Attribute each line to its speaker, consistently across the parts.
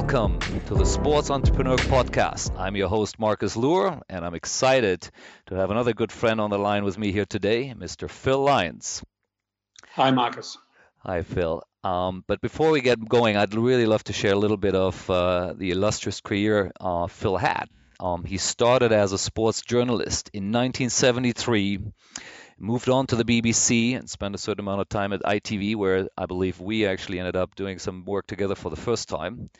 Speaker 1: Welcome to the Sports Entrepreneur Podcast. I'm your host, Marcus Luer, and I'm excited to have another good friend on the line with me here today, Mr. Phil Lines.
Speaker 2: Hi, Marcus.
Speaker 1: Hi, Phil. Um, but before we get going, I'd really love to share a little bit of uh, the illustrious career uh, Phil had. Um, he started as a sports journalist in 1973 moved on to the BBC and spent a certain amount of time at ITV, where I believe we actually ended up doing some work together for the first time.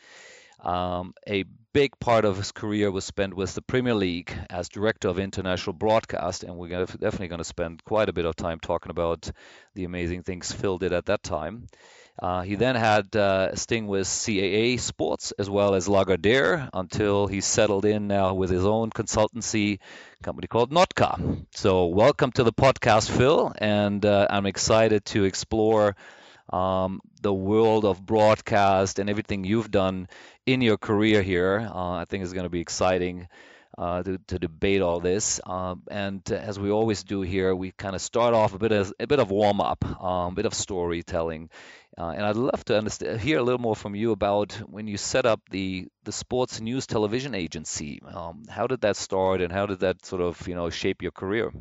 Speaker 1: Um, a big part of his career was spent with the Premier League as director of international broadcast, and we're definitely going to spend quite a bit of time talking about the amazing things Phil did at that time. Uh, he then had uh, a sting with CAA Sports as well as Lagardère until he settled in now with his own consultancy company called Nootka. So, welcome to the podcast, Phil, and uh, I'm excited to explore um, the world of broadcast and everything you've done in your career here. Uh, I think it's going to be exciting. Uh, to, to, debate all this. Um, and as we always do here, we kind of start off a bit of a bit of warm up, um, a bit of storytelling, uh, and I'd love to understand, hear a little more from you about when you set up the the sports news television agency. Um, how did that start, and how did that sort of you know shape your career?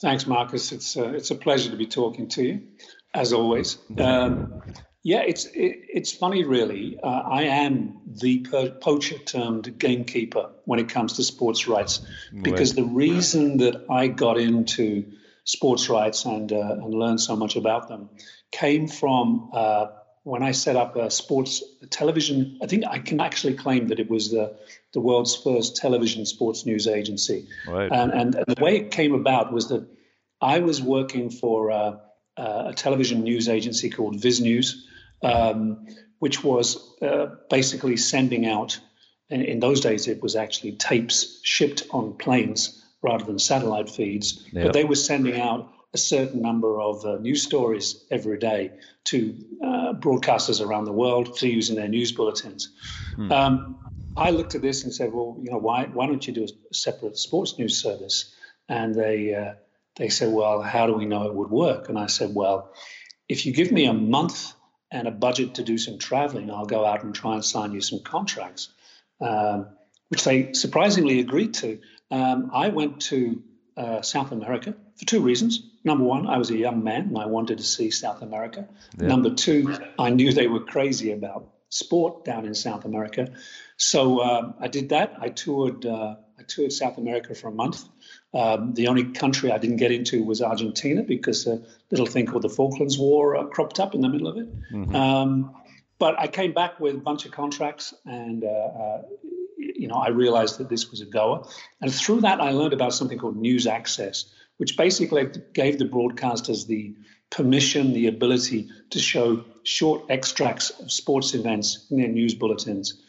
Speaker 2: Thanks, Marcus. It's uh, it's a pleasure to be talking to you, as always. Um, yeah, it's it, it's funny, really. Uh, I am the poacher termed gamekeeper when it comes to sports rights, because right. the reason that I got into sports rights and uh, and learned so much about them came from uh, when I set up a sports television. I think I can actually claim that it was the the world's first television sports news agency. Right. And, and, and the way it came about was that I was working for uh, uh, a television news agency called Viz News, um, which was uh, basically sending out. In, in those days, it was actually tapes shipped on planes rather than satellite feeds. Yep. But they were sending out a certain number of uh, news stories every day to uh, broadcasters around the world to use in their news bulletins. Hmm. Um, I looked at this and said, well, you know, why why don't you do a separate sports news service? And they uh, they said, well, how do we know it would work? And I said, well, if you give me a month and a budget to do some traveling, I'll go out and try and sign you some contracts, um, which they surprisingly agreed to. Um, I went to uh, South America for two reasons. Number one, I was a young man and I wanted to see South America. Yeah. Number two, I knew they were crazy about sport down in South America. So um, I did that. I toured. Uh, I toured South America for a month. Um, the only country I didn't get into was Argentina because a little thing called the Falklands War uh, cropped up in the middle of it. Mm-hmm. Um, but I came back with a bunch of contracts, and uh, uh you know I realized that this was a goer. And through that, I learned about something called news access, which basically gave the broadcasters the permission, the ability to show short extracts of sports events in their news bulletins.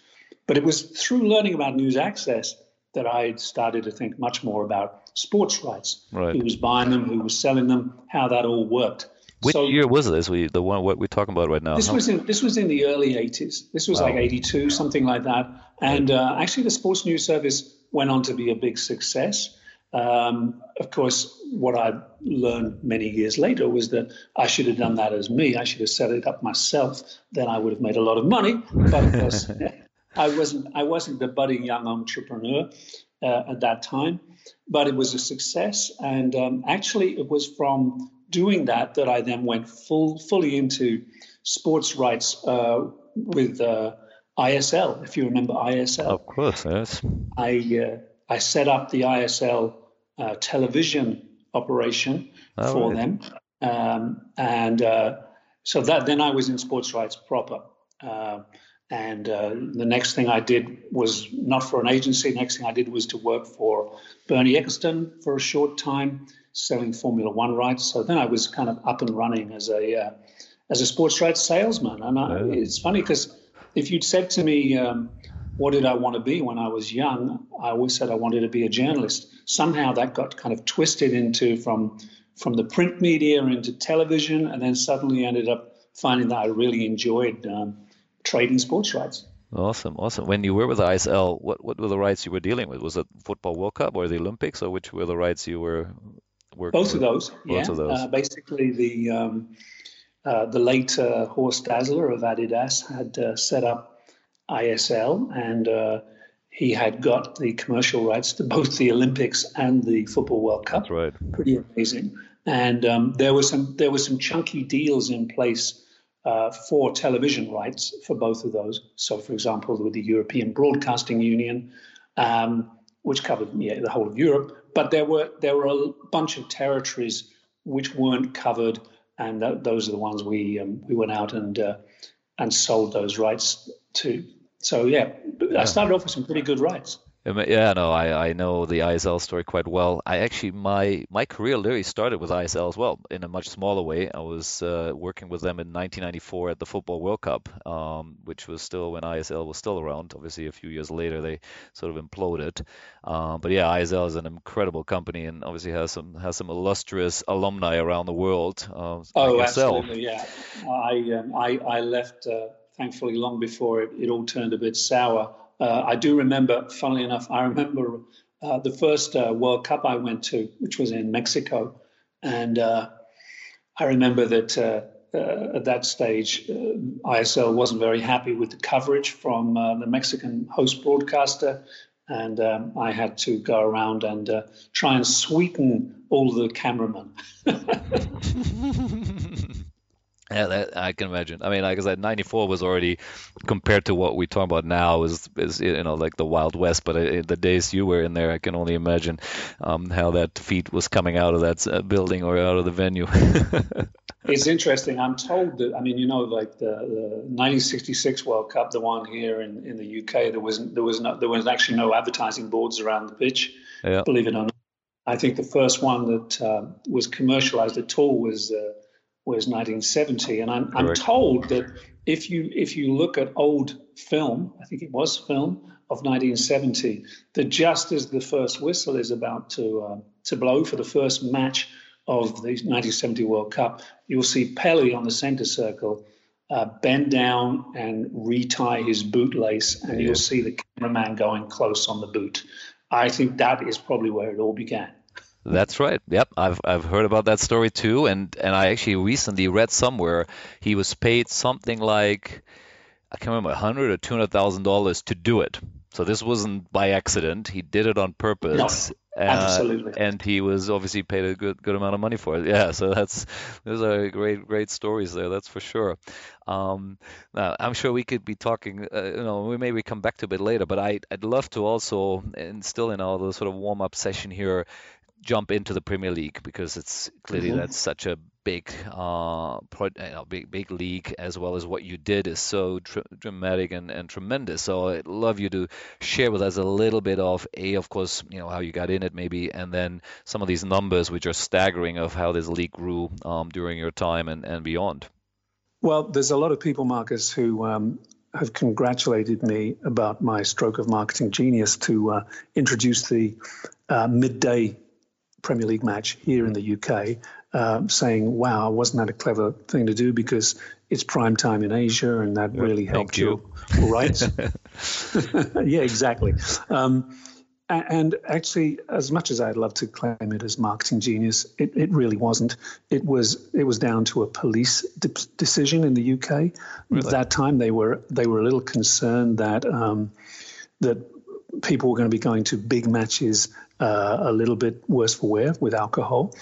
Speaker 2: But it was through learning about news access that I started to think much more about sports rights. Right. Who was buying them, who was selling them, how that all worked.
Speaker 1: Which so, year was this? We the one what we're talking about right now.
Speaker 2: This was in this was in the early '80s. This was wow. like '82, something like that. And uh, actually, the Sports News Service went on to be a big success. Um, of course, what I learned many years later was that I should have done that as me. I should have set it up myself. Then I would have made a lot of money. But of course, I wasn't. I wasn't the budding young entrepreneur uh, at that time. But it was a success, and um, actually, it was from doing that that I then went full fully into sports rights uh, with uh, ISL. If you remember ISL,
Speaker 1: of course, yes.
Speaker 2: I uh, I set up the ISL uh, television operation oh, for right. them. Um, and uh, so that then I was in sports rights proper. Uh, and uh, the next thing I did was not for an agency. The next thing I did was to work for Bernie Ecclestone for a short time, selling Formula One rights. So then I was kind of up and running as a uh, as a sports rights salesman. And I, it's funny because if you'd said to me, um, what did I want to be when I was young? I always said I wanted to be a journalist. Somehow that got kind of twisted into from from the print media into television, and then suddenly ended up finding that I really enjoyed um, trading sports rights.
Speaker 1: Awesome, awesome. When you were with ISL, what what were the rights you were dealing with? Was it Football World Cup or the Olympics, or which were the rights you were working?
Speaker 2: Both with? of those. Both yeah. of those. Uh, basically, the um, uh, the late uh, Horst Dassler of Adidas had uh, set up ISL, and uh, he had got the commercial rights to both the Olympics and the Football World Cup.
Speaker 1: That's right.
Speaker 2: Pretty amazing. And um, there were some there were some chunky deals in place uh, for television rights for both of those. So, for example, with the European Broadcasting Union, um, which covered yeah, the whole of Europe, but there were there were a bunch of territories which weren't covered, and th- those are the ones we um, we went out and uh, and sold those rights to. So yeah, yeah, I started off with some pretty good rights.
Speaker 1: Yeah, no, I, I know the ISL story quite well. I actually my my career literally started with ISL as well in a much smaller way. I was uh, working with them in 1994 at the Football World Cup, um, which was still when ISL was still around. Obviously, a few years later they sort of imploded. Um, but yeah, ISL is an incredible company and obviously has some has some illustrious alumni around the world. Uh,
Speaker 2: oh, like absolutely, yeah. I um, I I left uh, thankfully long before it, it all turned a bit sour. Uh, I do remember, funnily enough, I remember uh, the first uh, World Cup I went to, which was in Mexico. And uh, I remember that uh, uh, at that stage, ISL wasn't very happy with the coverage from the Mexican host broadcaster. And um, I had to go around and try and sweeten all the cameramen.
Speaker 1: Yeah, that, I can imagine. I mean, like I said, '94 was already compared to what we talk about now is is you know like the Wild West. But in the days you were in there, I can only imagine um, how that feed was coming out of that uh, building or out of the venue.
Speaker 2: it's interesting. I'm told that. I mean, you know, like the, the 1966 World Cup, the one here in, in the UK, there was there was no, there was actually no advertising boards around the pitch. Yeah. Believe it or not. I think the first one that uh, was commercialized at all was. Uh, was 1970, and I'm, I'm told that if you if you look at old film, I think it was film of 1970, that just as the first whistle is about to uh, to blow for the first match of the 1970 World Cup, you'll see Pele on the center circle uh, bend down and retie his bootlace, and you'll see the cameraman going close on the boot. I think that is probably where it all began.
Speaker 1: That's right. Yep, I've I've heard about that story too, and and I actually recently read somewhere he was paid something like I can't remember, a hundred or two hundred thousand dollars to do it. So this wasn't by accident. He did it on purpose.
Speaker 2: No, absolutely.
Speaker 1: Uh, and he was obviously paid a good good amount of money for it. Yeah. So that's those are great great stories there. That's for sure. Um, now I'm sure we could be talking. Uh, you know, we maybe come back to a bit later. But I I'd love to also, and still in our sort of warm up session here, jump into the Premier League because it's clearly mm-hmm. that's such a big, uh, pro, you know, big, big league as well as what you did is so tr- dramatic and, and tremendous. So I'd love you to share with us a little bit of a, of course, you know how you got in it maybe, and then some of these numbers which are staggering of how this league grew um, during your time and, and beyond.
Speaker 2: Well, there's a lot of people, Marcus, who um, have congratulated me about my stroke of marketing genius to uh, introduce the uh, midday Premier League match here in the UK, uh, saying, "Wow, wasn't that a clever thing to do?" Because it's prime time in Asia, and that really helped you, right? yeah, exactly. Um, and actually, as much as I'd love to claim it as marketing genius, it, it really wasn't. It was it was down to a police de- decision in the UK. Really? At that time, they were they were a little concerned that um, that people were going to be going to big matches uh, a little bit worse for wear with alcohol.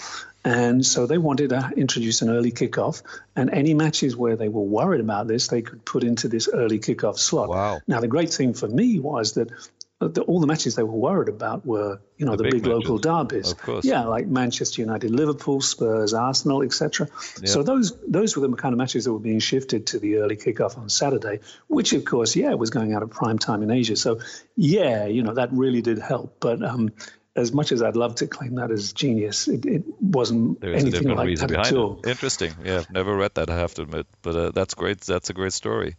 Speaker 2: And so they wanted to introduce an early kickoff. And any matches where they were worried about this, they could put into this early kickoff slot.
Speaker 1: Wow.
Speaker 2: Now, the great thing for me was that the, all the matches they were worried about were, you know, the, the big, big local derbies.
Speaker 1: Of course.
Speaker 2: Yeah, like Manchester United, Liverpool, Spurs, Arsenal, etc. So those those were the kind of matches that were being shifted to the early kickoff on Saturday, which of course, yeah, was going out at prime time in Asia. So yeah, you know, that really did help. But um, as much as I'd love to claim that as genius, it, it wasn't There's anything like that at all.
Speaker 1: It. Interesting. Yeah, never read that. I have to admit, but uh, that's great. That's a great story.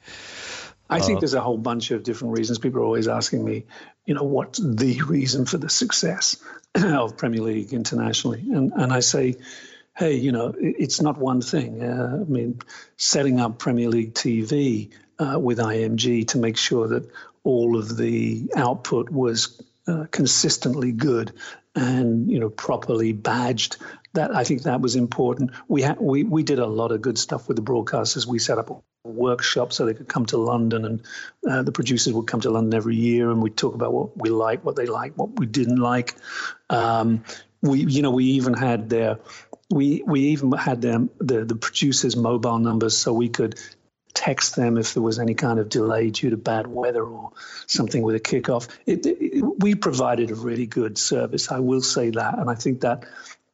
Speaker 2: I think uh, there's a whole bunch of different reasons. People are always asking me, you know, what's the reason for the success of Premier League internationally? And and I say, hey, you know, it's not one thing. Uh, I mean, setting up Premier League TV uh, with IMG to make sure that all of the output was uh, consistently good and you know properly badged. That I think that was important. We ha- we we did a lot of good stuff with the broadcasters. We set up a workshop so they could come to London, and uh, the producers would come to London every year, and we'd talk about what we liked, what they liked, what we didn't like. Um, we you know we even had their we we even had them the the producers' mobile numbers so we could text them if there was any kind of delay due to bad weather or something with a kickoff. It, it, we provided a really good service. I will say that, and I think that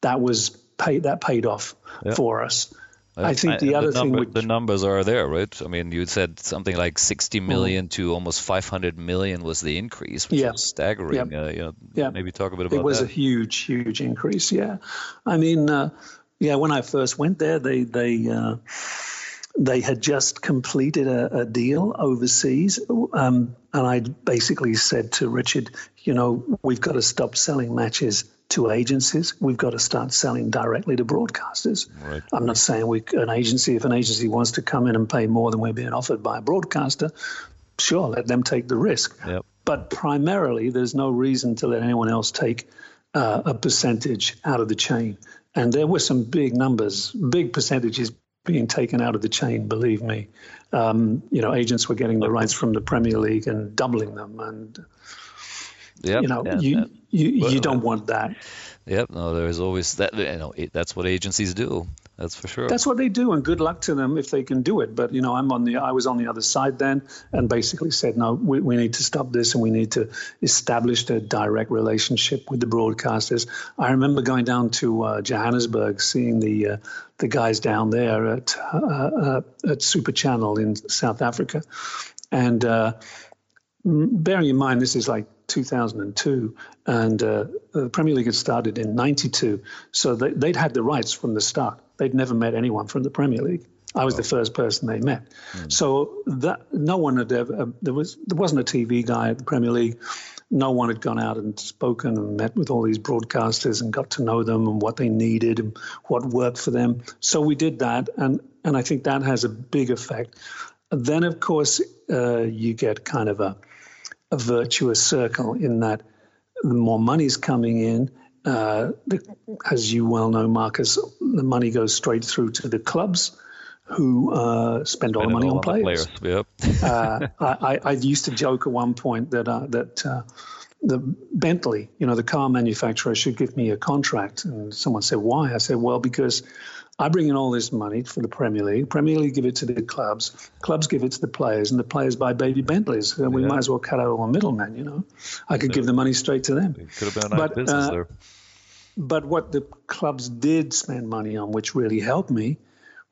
Speaker 2: that was paid that paid off yeah. for us. I think the other
Speaker 1: the number,
Speaker 2: thing which,
Speaker 1: the numbers are there, right? I mean, you said something like 60 mm-hmm. mm. to almost 500 million was the increase, which yeah. was staggering. Yeah. Uh, you know, yeah. maybe talk a bit about that.
Speaker 2: It was
Speaker 1: that.
Speaker 2: a huge, huge increase. Yeah, I mean, uh, yeah, when I first went there, they they uh, they had just completed a, a deal overseas, um, and I basically said to Richard, you know, we've got to stop selling matches to agencies. We've got to start selling directly to broadcasters. Right. I'm not saying we an agency if an agency wants to come in and pay more than we're being offered by a broadcaster, sure, let them take the risk.
Speaker 1: Yep.
Speaker 2: But primarily, there's no reason to let anyone else take uh, a percentage out of the chain. And there were some big numbers, big percentages being taken out of the chain. Believe me, um, you know, agents were getting the rights from the Premier League and doubling them, and yep, you know, yeah, you, yeah. you well, you don't want that.
Speaker 1: Yep, no, there's always that. You know, it, that's what agencies do. That's for sure.
Speaker 2: That's what they do, and good luck to them if they can do it. But you know, I'm on the I was on the other side then, and basically said, no, we, we need to stop this, and we need to establish a direct relationship with the broadcasters. I remember going down to uh, Johannesburg, seeing the uh, the guys down there at uh, uh at Super Channel in South Africa, and uh, bearing in mind this is like 2002, and uh, the Premier League had started in '92, so they, would had the rights from the start. They'd never met anyone from the Premier League. I was oh. the first person they met. Mm. So that no one had ever uh, there was there wasn't a TV guy at the Premier League. No one had gone out and spoken and met with all these broadcasters and got to know them and what they needed and what worked for them. So we did that, and and I think that has a big effect. Then of course uh, you get kind of a a virtuous circle in that the more money's coming in, uh, the, as you well know, Marcus, the money goes straight through to the clubs who uh, spend all the money all on players.
Speaker 1: players.
Speaker 2: Yep. uh, I, I, used to joke at one point that uh, that uh, the Bentley, you know, the car manufacturer, should give me a contract, and someone said, "Why?" I said, "Well, because." I bring in all this money for the Premier League. Premier League give it to the clubs. Clubs give it to the players, and the players buy baby Bentleys. And we yeah. might as well cut out all the middlemen. You know, I could give the money straight to them.
Speaker 1: Could have been a nice but, business uh, there.
Speaker 2: But what the clubs did spend money on, which really helped me,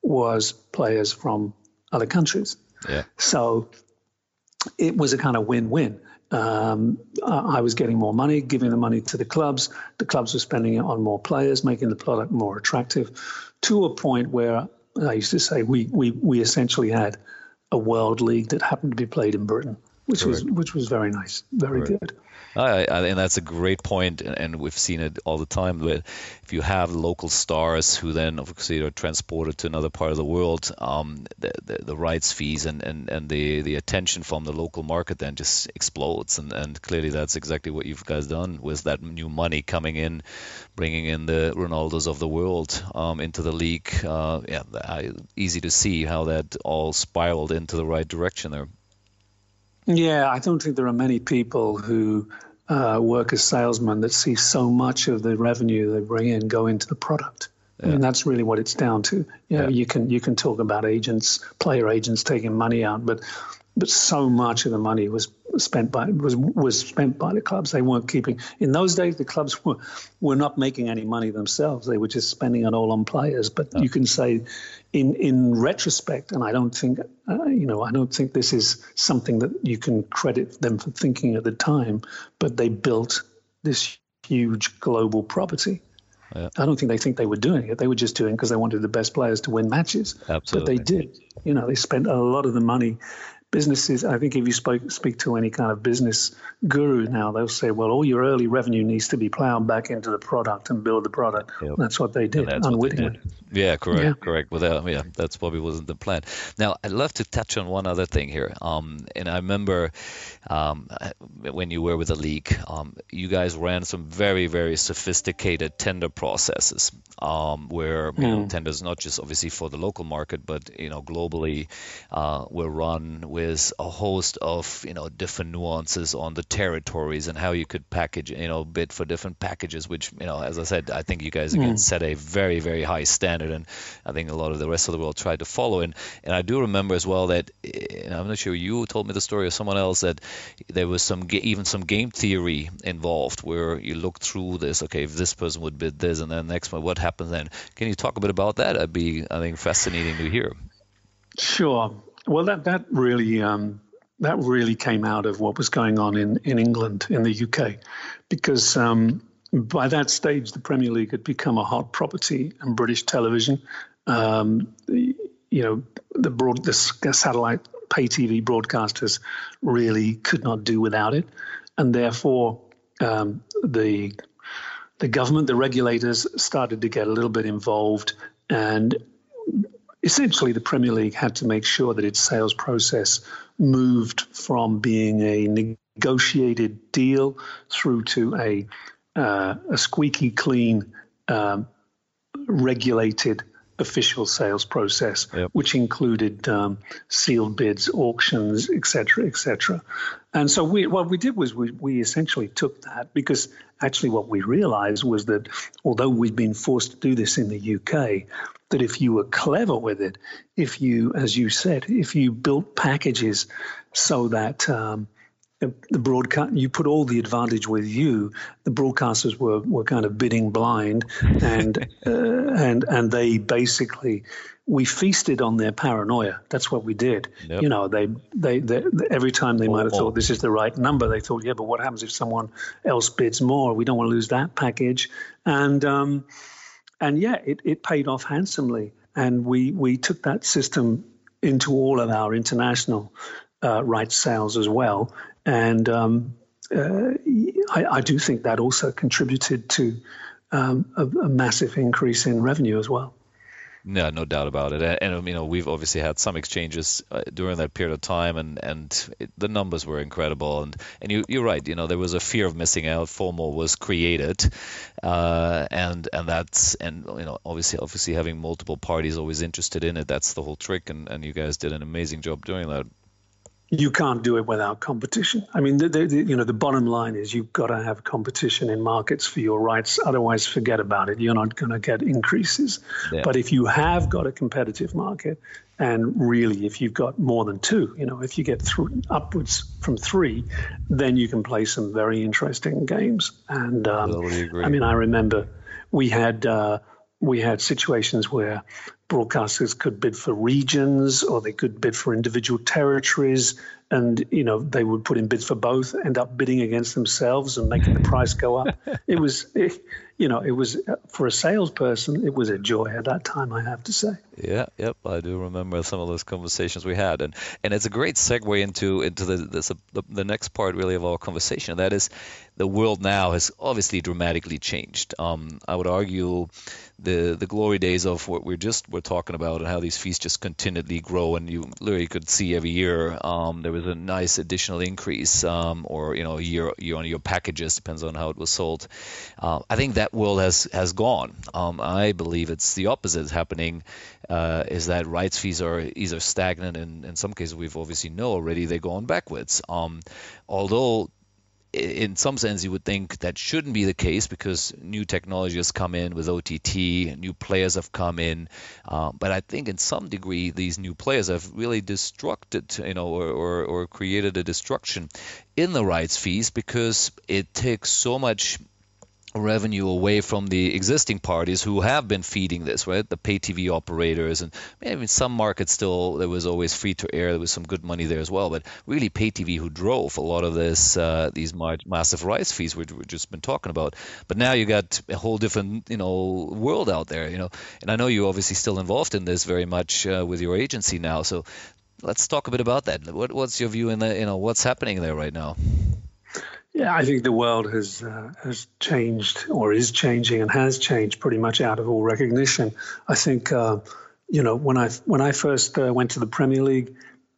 Speaker 2: was players from other countries.
Speaker 1: Yeah.
Speaker 2: So it was a kind of win-win. Um, I was getting more money, giving the money to the clubs. The clubs were spending it on more players, making the product more attractive, to a point where I used to say we we we essentially had a world league that happened to be played in Britain, which Correct. was which was very nice, very Correct. good.
Speaker 1: I, I, and that's a great point, and, and we've seen it all the time. But if you have local stars who then obviously are transported to another part of the world, um, the, the, the rights fees and, and, and the, the attention from the local market then just explodes. And, and clearly that's exactly what you've guys done with that new money coming in, bringing in the Ronaldos of the world um, into the league. Uh, yeah, easy to see how that all spiraled into the right direction there.
Speaker 2: Yeah, I don't think there are many people who uh, work as salesmen that see so much of the revenue they bring in go into the product. Yeah. I mean, that's really what it's down to. You know, yeah. you can you can talk about agents, player agents taking money out, but but so much of the money was spent by was was spent by the clubs. They weren't keeping. In those days, the clubs were were not making any money themselves. They were just spending it all on players. But you can say, in in retrospect, and I don't think uh, you know, I don't think this is something that you can credit them for thinking at the time. But they built this huge global property. Yeah. I don't think they think they were doing it. They were just doing it because they wanted the best players to win matches.
Speaker 1: Absolutely.
Speaker 2: But they did. You know, they spent a lot of the money businesses, I think if you spoke, speak to any kind of business guru now, they'll say, well, all your early revenue needs to be plowed back into the product and build the product. Yep. That's what they did unwittingly.
Speaker 1: Yeah, correct, yeah. correct. Without, yeah, that's probably wasn't the plan. Now, I'd love to touch on one other thing here. Um, and I remember um, when you were with the league, um, you guys ran some very, very sophisticated tender processes um, where mm. you know, tenders not just obviously for the local market, but you know globally uh, were run with a host of you know different nuances on the territories and how you could package you know bid for different packages. Which you know, as I said, I think you guys again mm. set a very, very high standard, and I think a lot of the rest of the world tried to follow. And and I do remember as well that I'm not sure you told me the story or someone else that there was some even some game theory involved where you look through this. Okay, if this person would bid this, and then the next one, what happens then? Can you talk a bit about that? That'd be, I think, fascinating to hear.
Speaker 2: Sure. Well, that that really um, that really came out of what was going on in in England, in the UK, because um, by that stage the Premier League had become a hot property in British television. Um, you know, the broad the satellite pay TV broadcasters really could not do without it, and therefore um, the the government, the regulators started to get a little bit involved, and essentially the Premier League had to make sure that its sales process moved from being a negotiated deal through to a uh, a squeaky clean, um, regulated official sales process, yep. which included um, sealed bids, auctions, etc., etc. And so we, what we did was we, we essentially took that because actually what we realized was that although we'd been forced to do this in the UK, that if you were clever with it, if you, as you said, if you built packages so that um, the broadcast you put all the advantage with you the broadcasters were, were kind of bidding blind and uh, and and they basically we feasted on their paranoia. That's what we did. Yep. you know they, they, they every time they might have thought this is the right number they thought yeah but what happens if someone else bids more? We don't want to lose that package. And um, and yeah it, it paid off handsomely. And we we took that system into all of our international uh, rights sales as well and um, uh, I, I, do think that also contributed to um, a, a, massive increase in revenue as well.
Speaker 1: Yeah, no doubt about it. And, and you know, we've obviously had some exchanges uh, during that period of time, and and it, the numbers were incredible. And and you you're right. You know, there was a fear of missing out. FOMO was created, uh, and and that's and you know, obviously obviously having multiple parties always interested in it. That's the whole trick. And and you guys did an amazing job doing that
Speaker 2: you can't do it without competition. I mean, the, the, the, you know, the bottom line is you've got to have competition in markets for your rights. Otherwise, forget about it. You're not going to get increases. Yeah. But if you have got a competitive market, and really, if you've got more than two, you know, if you get through upwards from three, then you can play some very interesting games. And um, totally I mean, I remember we had. Uh, we had situations where broadcasters could bid for regions or they could bid for individual territories. And you know they would put in bids for both end up bidding against themselves and making the price go up. It was it, you know it was for a salesperson it was a joy at that time i have to say.
Speaker 1: Yeah yep i do remember some of those conversations we had. And and it's a great segue into into the this, the, the next part really of our conversation. And that is the world now has obviously dramatically changed. Um, i would argue the the glory days of what we're just we're talking about and how these fees just continually grow and you literally could see every year um, there was a nice additional increase um, or you know year year on year packages depends on how it was sold. Uh, I think that world has has gone. Um, I believe it's the opposite is happening. Uh, is that rights fees are either stagnant and in some cases we've obviously know already they're going backwards. Um, although in some sense, you would think that shouldn't be the case because new technology has come in with OTT, new players have come in. Uh, but I think in some degree, these new players have really destructed, you know, or, or, or created a destruction in the rights fees because it takes so much revenue away from the existing parties who have been feeding this, right? The pay TV operators and maybe some markets still there was always free to air. There was some good money there as well, but really pay TV who drove a lot of this uh, these massive rise fees we've just been talking about. But now you got a whole different you know world out there, you know. And I know you're obviously still involved in this very much uh, with your agency now. So let's talk a bit about that. What, what's your view in the you know what's happening there right now?
Speaker 2: Yeah, I think the world has uh, has changed or is changing and has changed pretty much out of all recognition. I think uh, you know when I when I first uh, went to the Premier League,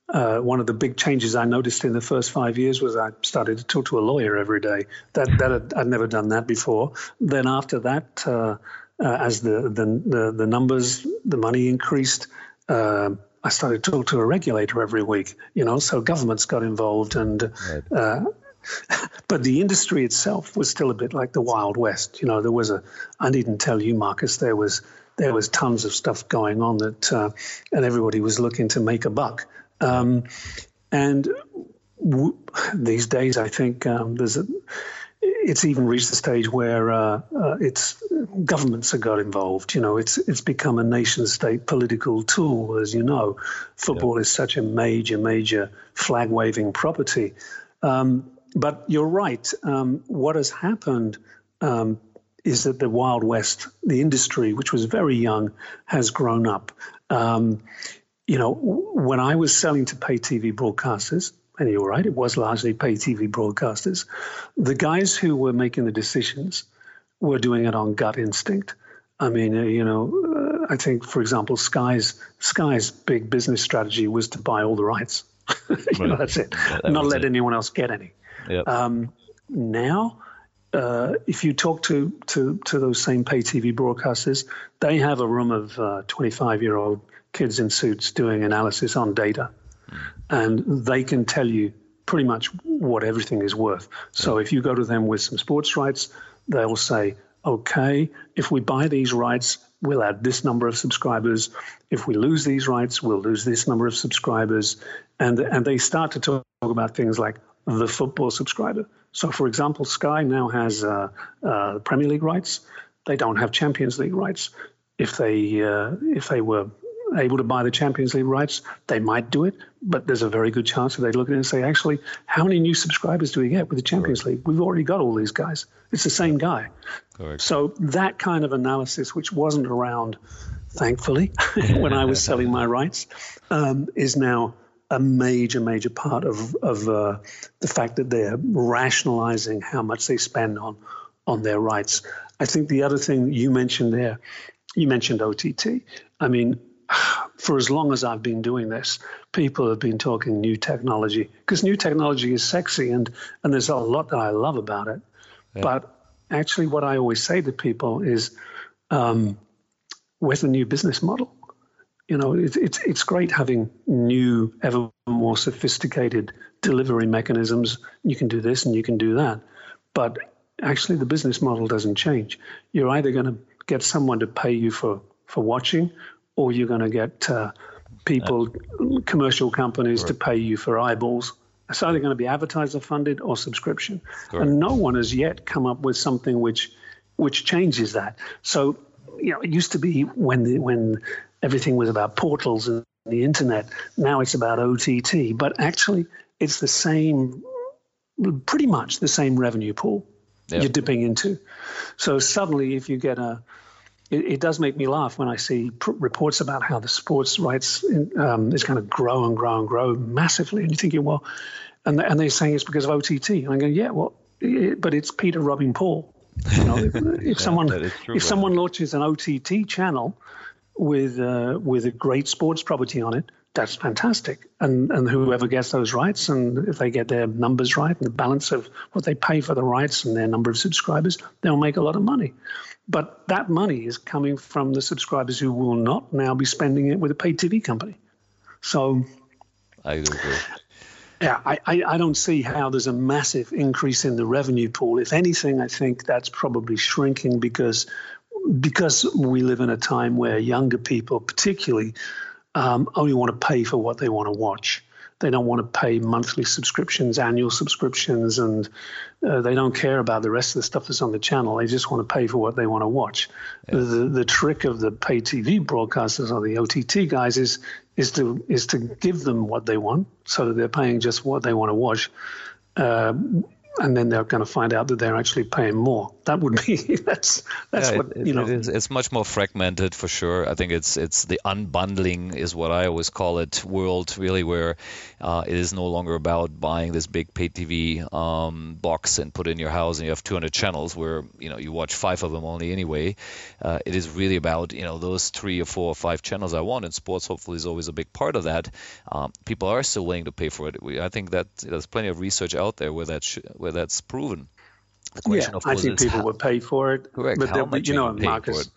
Speaker 2: uh, one of the big changes I noticed in the first five years was I started to talk to a lawyer every day. That that had, I'd never done that before. Then after that, uh, uh, as the, the, the the numbers, the money increased. I started to talk to a regulator every week, you know, so governments got involved and right. but the industry itself was still a bit like the Wild West. You know, there was a, I needn't tell you, Marcus, there was, there was tons of stuff going on that, uh, and everybody was looking to make a buck. Um, and w- these days, I think um, there's a, it's even reached the stage where uh, uh, it's governments have got involved. You know, it's it's become a nation state political tool, as you know. Football yeah. is such a major, major flag waving property. Um, but you're right. Um, what has happened um, is that the Wild West, the industry, which was very young, has grown up. Um, you know, when I was selling to pay TV broadcasters, and you're right, it was largely pay TV broadcasters. The guys who were making the decisions were doing it on gut instinct. I mean, uh, you know, uh, I think, for example, Sky's Sky's big business strategy was to buy all the rights. you know, that's it. Yeah, that Not let it. anyone else get any. Yep. Um, now, uh, if you talk to, to to those same pay TV broadcasters, they have a room of 25 uh, year old kids in suits doing analysis on data and they can tell you pretty much what everything is worth. So if you go to them with some sports rights, they'll say, okay, if we buy these rights, we'll add this number of subscribers. If we lose these rights, we'll lose this number of subscribers. And, and they start to talk about things like the football subscriber. So, for example, Sky now has uh, uh, Premier League rights. They don't have Champions League rights. If they uh, if they were able to buy the Champions League rights, they might do it, but there's a very good chance that they'd look at it and say, actually, how many new subscribers do we get with the Champions Correct. League? We've already got all these guys. It's the same guy. Correct. So that kind of analysis, which wasn't around, thankfully, when I was selling my rights, um, is now a major, major part of of uh, the fact that they're rationalizing how much they spend on on their rights. I think the other thing you mentioned there, you mentioned OTT. I mean, for as long as I've been doing this, people have been talking new technology because new technology is sexy and, and there's a lot that I love about it. Yeah. But actually, what I always say to people is, um, where's the new business model? You know, it, it's it's great having new, ever more sophisticated delivery mechanisms. You can do this and you can do that, but actually, the business model doesn't change. You're either going to get someone to pay you for for watching, or you're going to get uh, people, commercial companies, to pay you for eyeballs. It's either going to be advertiser funded or subscription, Correct. and no one has yet come up with something which which changes that. So, you know, it used to be when the, when everything was about portals and the internet. Now it's about OTT, but actually, it's the same, pretty much the same revenue pool yep. you're dipping into. So suddenly, if you get a it, it, does make me laugh when I see pr- reports about how the sports rights in, um, is going to grow and grow and grow massively. And you're thinking, well, and, and they're saying it's because of OTT. And I go, yeah, well, it, but it's Peter robbing Paul. You know, if, if yeah, someone true, if someone launches an OTT channel with uh, with a great sports property on it, that's fantastic. And and whoever gets those rights, and if they get their numbers right and the balance of what they pay for the rights and their number of subscribers, they'll make a lot of money. But that money is coming from the subscribers who will not now be spending it with a paid TV company. So
Speaker 1: I agree.
Speaker 2: Yeah, I, I, I, don't see how there's a massive increase in the revenue pool. If anything, I think that's probably shrinking because because we live in a time where younger people, particularly, um, only want to pay for what they want to watch. They don't want to pay monthly subscriptions, annual subscriptions, and uh, they don't care about the rest of the stuff that's on the channel. They just want to pay for what they want to watch. Yeah. The, the trick of the pay TV broadcasters or the OTT guys is is to is to give them what they want, so that they're paying just what they want to watch. Uh, and then they're going to find out that they're actually paying more. That would be that's that's
Speaker 1: yeah,
Speaker 2: what
Speaker 1: it,
Speaker 2: you know.
Speaker 1: It is, it's much more fragmented for sure. I think it's it's the unbundling is what I always call it world really where uh, it is no longer about buying this big pay TV um, box and put it in your house and you have 200 channels where you know you watch five of them only anyway. Uh, it is really about you know those three or four or five channels I want, and sports hopefully is always a big part of that. Um, people are still willing to pay for it. We, I think that there's plenty of research out there where that sh- where that's proven.
Speaker 2: The question, yeah, I think people how, would pay for it.
Speaker 1: Correct.
Speaker 2: But
Speaker 1: how much
Speaker 2: you know, Marcus,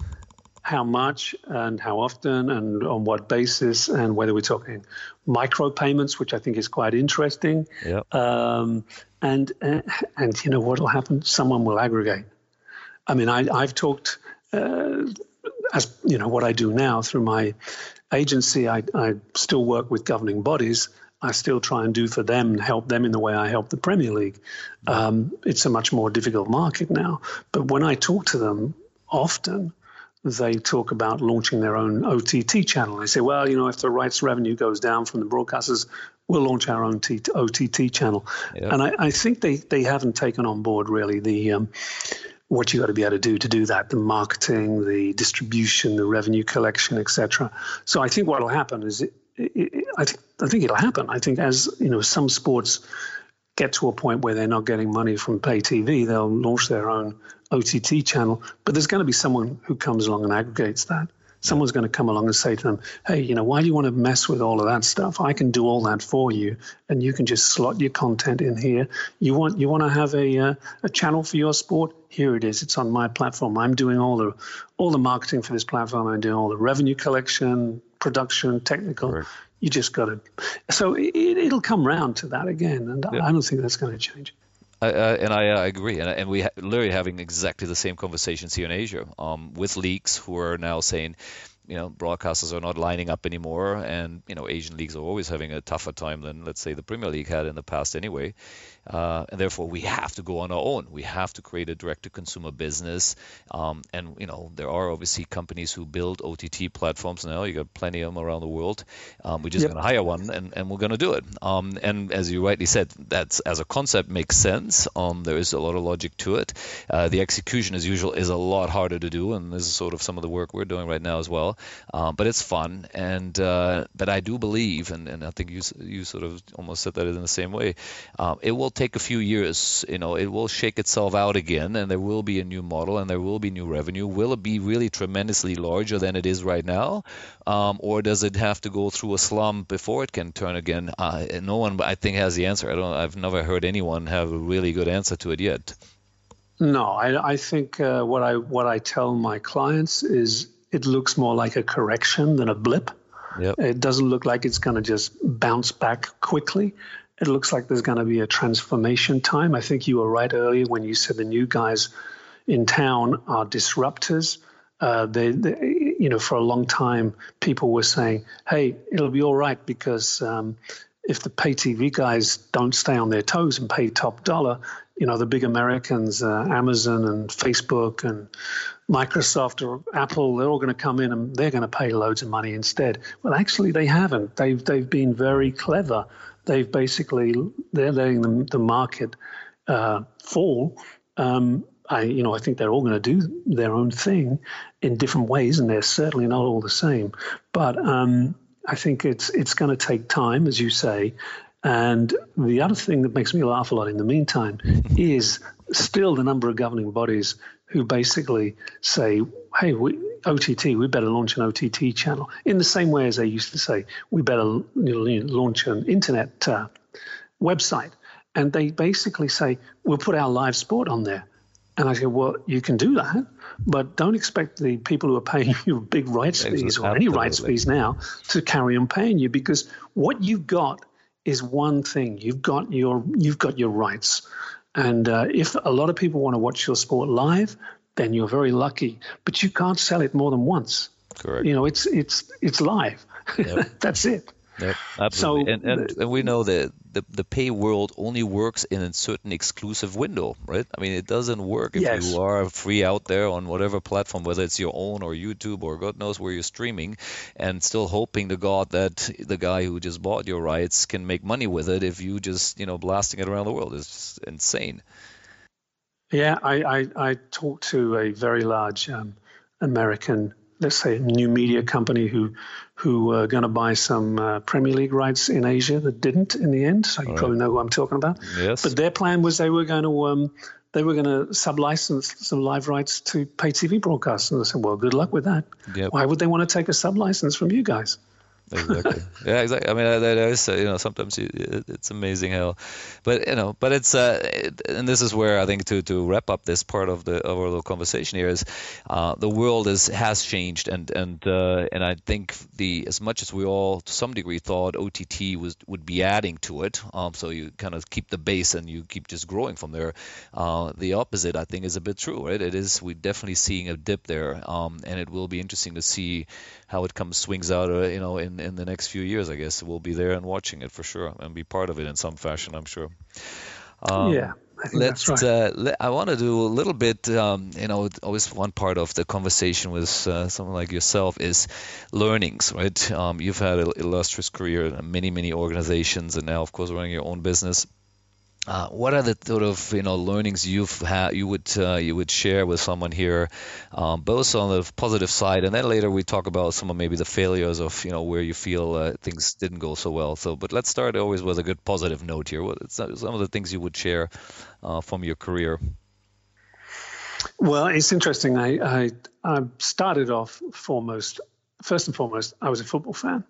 Speaker 2: how much and how often and on what basis and whether we're talking micro payments, which I think is quite interesting.
Speaker 1: Yeah.
Speaker 2: Um, and, and and you know what will happen? Someone will aggregate. I mean, I, I've talked uh, as you know what I do now through my agency. I, I still work with governing bodies I still try and do for them help them in the way I help the Premier League. Um, it's a much more difficult market now. But when I talk to them often, they talk about launching their own OTT channel. They say, well, you know, if the rights revenue goes down from the broadcasters, we'll launch our own T- OTT channel. Yep. And I, I, think they, they haven't taken on board really the um, what you got to be able to do to do that the marketing, the distribution, the revenue collection, etc. So I think what will happen is it, I, th- I think it'll happen. I think as you know, some sports get to a point where they're not getting money from pay TV, they'll launch their own OTT channel. But there's going to be someone who comes along and aggregates that. Someone's going to come along and say to them, "Hey, you know, why do you want to mess with all of that stuff? I can do all that for you, and you can just slot your content in here. You want you want to have a uh, a channel for your sport? Here it is. It's on my platform. I'm doing all the all the marketing for this platform. I'm doing all the revenue collection, production, technical. Correct. You just got to. So it, will come round to that again, and yeah. I don't think that's going to change.
Speaker 1: Uh, and I, uh, agree, and, and we ha- literally having exactly the same conversations here in Asia um, with leagues who are now saying, you know, broadcasters are not lining up anymore, and you know, Asian leagues are always having a tougher time than let's say the Premier League had in the past anyway. Uh, and therefore we have to go on our own. We have to create a direct-to-consumer business. Um, and you know there are obviously companies who build OTT platforms now. You got plenty of them around the world. Um, we're just yep. going to hire one, and, and we're going to do it. Um, and as you rightly said, that's as a concept makes sense. Um, there is a lot of logic to it. Uh, the execution, as usual, is a lot harder to do, and this is sort of some of the work we're doing right now as well. Um, but it's fun, and uh, but I do believe, and, and I think you you sort of almost said that in the same way. Um, it will take a few years. You know, it will shake itself out again, and there will be a new model, and there will be new revenue. Will it be really tremendously larger than it is right now, um, or does it have to go through a slump before it can turn again? Uh, no one, I think, has the answer. I don't. I've never heard anyone have a really good answer to it yet.
Speaker 2: No, I, I think uh, what I what I tell my clients is it looks more like a correction than a blip.
Speaker 1: Yep.
Speaker 2: It doesn't look like it's going to just bounce back quickly it looks like there's going to be a transformation time. I think you were right earlier when you said the new guys in town are disruptors. Uh, they, they, you know, for a long time, people were saying, "Hey, it'll be all right because um, if the pay TV guys don't stay on their toes and pay top dollar, you know, the big Americans, uh, Amazon and Facebook and Microsoft or Apple, they're all going to come in and they're going to pay loads of money instead." Well, actually, they haven't. They've they've been very clever they've basically they're letting the, the market uh, fall. Um, I, you know, I think they're all going to do their own thing in different ways, and they're certainly not all the same. But um, I think it's it's going to take time, as you say. And the other thing that makes me laugh a lot in the meantime is still the number of governing bodies who basically say, "Hey, we, OTT, we better launch an OTT channel in the same way as they used to say we better you know, launch an internet uh, website. And they basically say we'll put our live sport on there. And I say, well, you can do that, but don't expect the people who are paying you big rights fees or any rights fees now to carry on paying you because what you've got is one thing. You've got your you've got your rights. And uh, if a lot of people want to watch your sport live, then you're very lucky. But you can't sell it more than once.
Speaker 1: Correct.
Speaker 2: You know, it's it's it's live. Yep. That's it.
Speaker 1: Yep, absolutely. So, and, and, and we know that the, the pay world only works in a certain exclusive window, right? I mean, it doesn't work if yes. you are free out there on whatever platform, whether it's your own or YouTube or God knows where you're streaming, and still hoping to God that the guy who just bought your rights can make money with it if you just, you know, blasting it around the world is insane.
Speaker 2: Yeah, I, I, I talked to a very large um, American let's say, a new media company who who were going to buy some uh, Premier League rights in Asia that didn't in the end. So you All probably right. know who I'm talking about.
Speaker 1: Yes.
Speaker 2: But their plan was they were going to um, they were going to sublicense some live rights to pay TV broadcasts. And I said, well, good luck with that. Yep. Why would they want to take a sublicense from you guys?
Speaker 1: Exactly. yeah, exactly. I mean, that is you know sometimes you, it's amazing how, but you know, but it's uh, it, and this is where I think to to wrap up this part of the of our little conversation here is, uh, the world is has changed and and uh, and I think the as much as we all to some degree thought OTT was would be adding to it, um, so you kind of keep the base and you keep just growing from there. Uh, the opposite I think is a bit true, right? It is we're definitely seeing a dip there, um, and it will be interesting to see how it comes swings out, uh, you know, in in the next few years. I guess we'll be there and watching it for sure and be part of it in some fashion. I'm sure.
Speaker 2: Um, yeah. let's. Right. Uh,
Speaker 1: let, I want to do a little bit. Um, you know, always one part of the conversation with uh, someone like yourself is learnings, right? Um, you've had an illustrious career in many, many organizations, and now, of course, running your own business. Uh, what are the sort of you know learnings you've had you would uh, you would share with someone here, um, both on the positive side, and then later we talk about some of maybe the failures of you know where you feel uh, things didn't go so well. So, but let's start always with a good positive note here. What some of the things you would share uh, from your career?
Speaker 2: Well, it's interesting. I, I I started off foremost first and foremost, I was a football fan,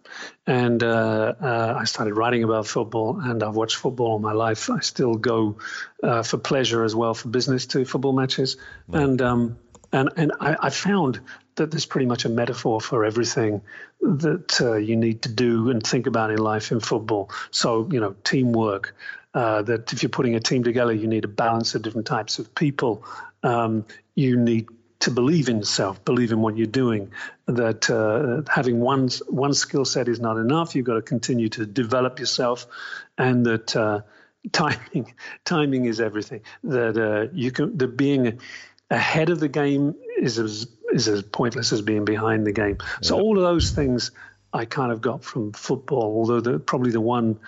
Speaker 2: and uh, uh, I started writing about football, and I've watched football all my life. I still go uh, for pleasure as well for business to football matches, and um, and and I, I, found that there's pretty much a metaphor for everything that uh, you need to do and think about in life in football. So you know, teamwork. Uh, that if you're putting a team together, you need a balance of different types of people. Um, you need to believe in yourself, believe in what you're doing. That uh, having one one skill set is not enough. You've got to continue to develop yourself, and that uh, timing timing is everything. That uh, you can that being ahead of the game is as is as pointless as being behind the game. So all of those things I kind of got from football. Although the, probably the one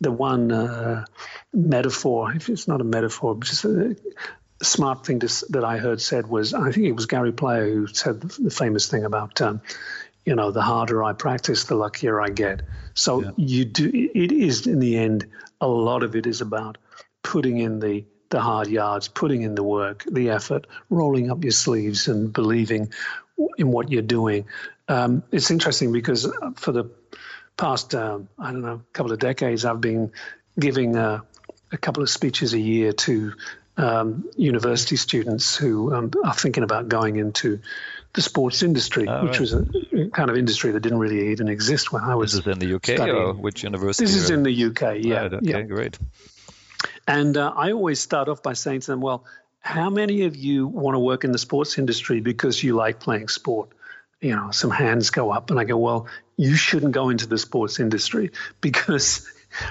Speaker 2: the one uh, metaphor, if it's not a metaphor, but just a, smart thing to, that I heard said was I think it was Gary Player who said the, famous thing about um, you know the harder I practice, the luckier I get. So yeah. you do it is in the end a lot of it is about putting in the the hard yards, putting in the work, the effort, rolling up your sleeves, and believing in what you're doing. Um, it's interesting because for the past um, I don't know couple of decades, I've been giving uh, a couple of speeches a year to um, university students who um, are thinking about going into the sports industry, oh, which right. was a kind of industry that didn't really even exist when I was.
Speaker 1: This is in the UK studying. or which university?
Speaker 2: This is in the UK. Yeah.
Speaker 1: Right, okay,
Speaker 2: yeah.
Speaker 1: great.
Speaker 2: And uh, I always start off by saying to them, "Well, how many of you want to work in the sports industry because you like playing sport?" You know, some hands go up, and I go, "Well, you shouldn't go into the sports industry because."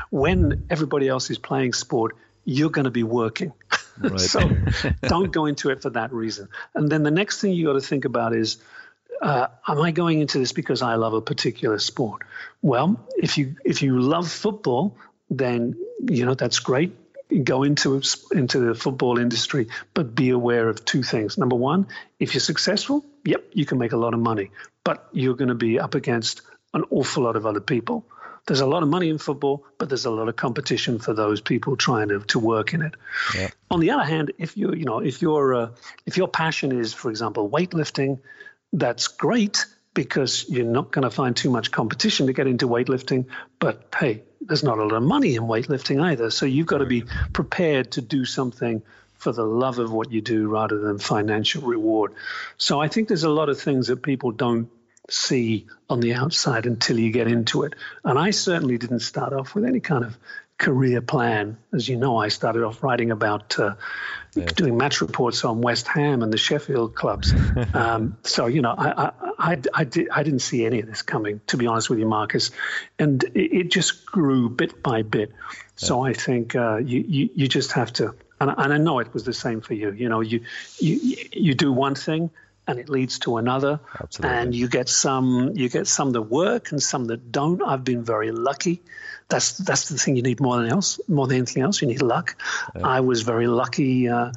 Speaker 2: When everybody else is playing sport, you're going to be working. Right. so don't go into it for that reason. And then the next thing you got to think about is, uh, am I going into this because I love a particular sport? Well, if you if you love football, then you know that's great. Go into into the football industry, but be aware of two things. Number one, if you're successful, yep, you can make a lot of money, but you're going to be up against an awful lot of other people there's a lot of money in football, but there's a lot of competition for those people trying to, to work in it. Yeah. On the other hand, if you you know if your uh, if your passion is, for example, weightlifting, that's great because you're not going to find too much competition to get into weightlifting. But hey, there's not a lot of money in weightlifting either, so you've got to be prepared to do something for the love of what you do rather than financial reward. So I think there's a lot of things that people don't see on the outside until you get into it. And I certainly didn't start off with any kind of career plan. As you know, I started off writing about uh, yeah. doing match reports on West Ham and the Sheffield clubs. um, so you know, I, I, I, I, did, I didn't see any of this coming, to be honest with you, Marcus, and it, it just grew bit by bit. Yeah. So I think uh, you, you you just have to, and, and I know it was the same for you. You know, you you you do one thing and it leads to another Absolutely. and you get some you get some that work and some that don't i've been very lucky that's that's the thing you need more than else more than anything else you need luck yeah. i was very lucky uh,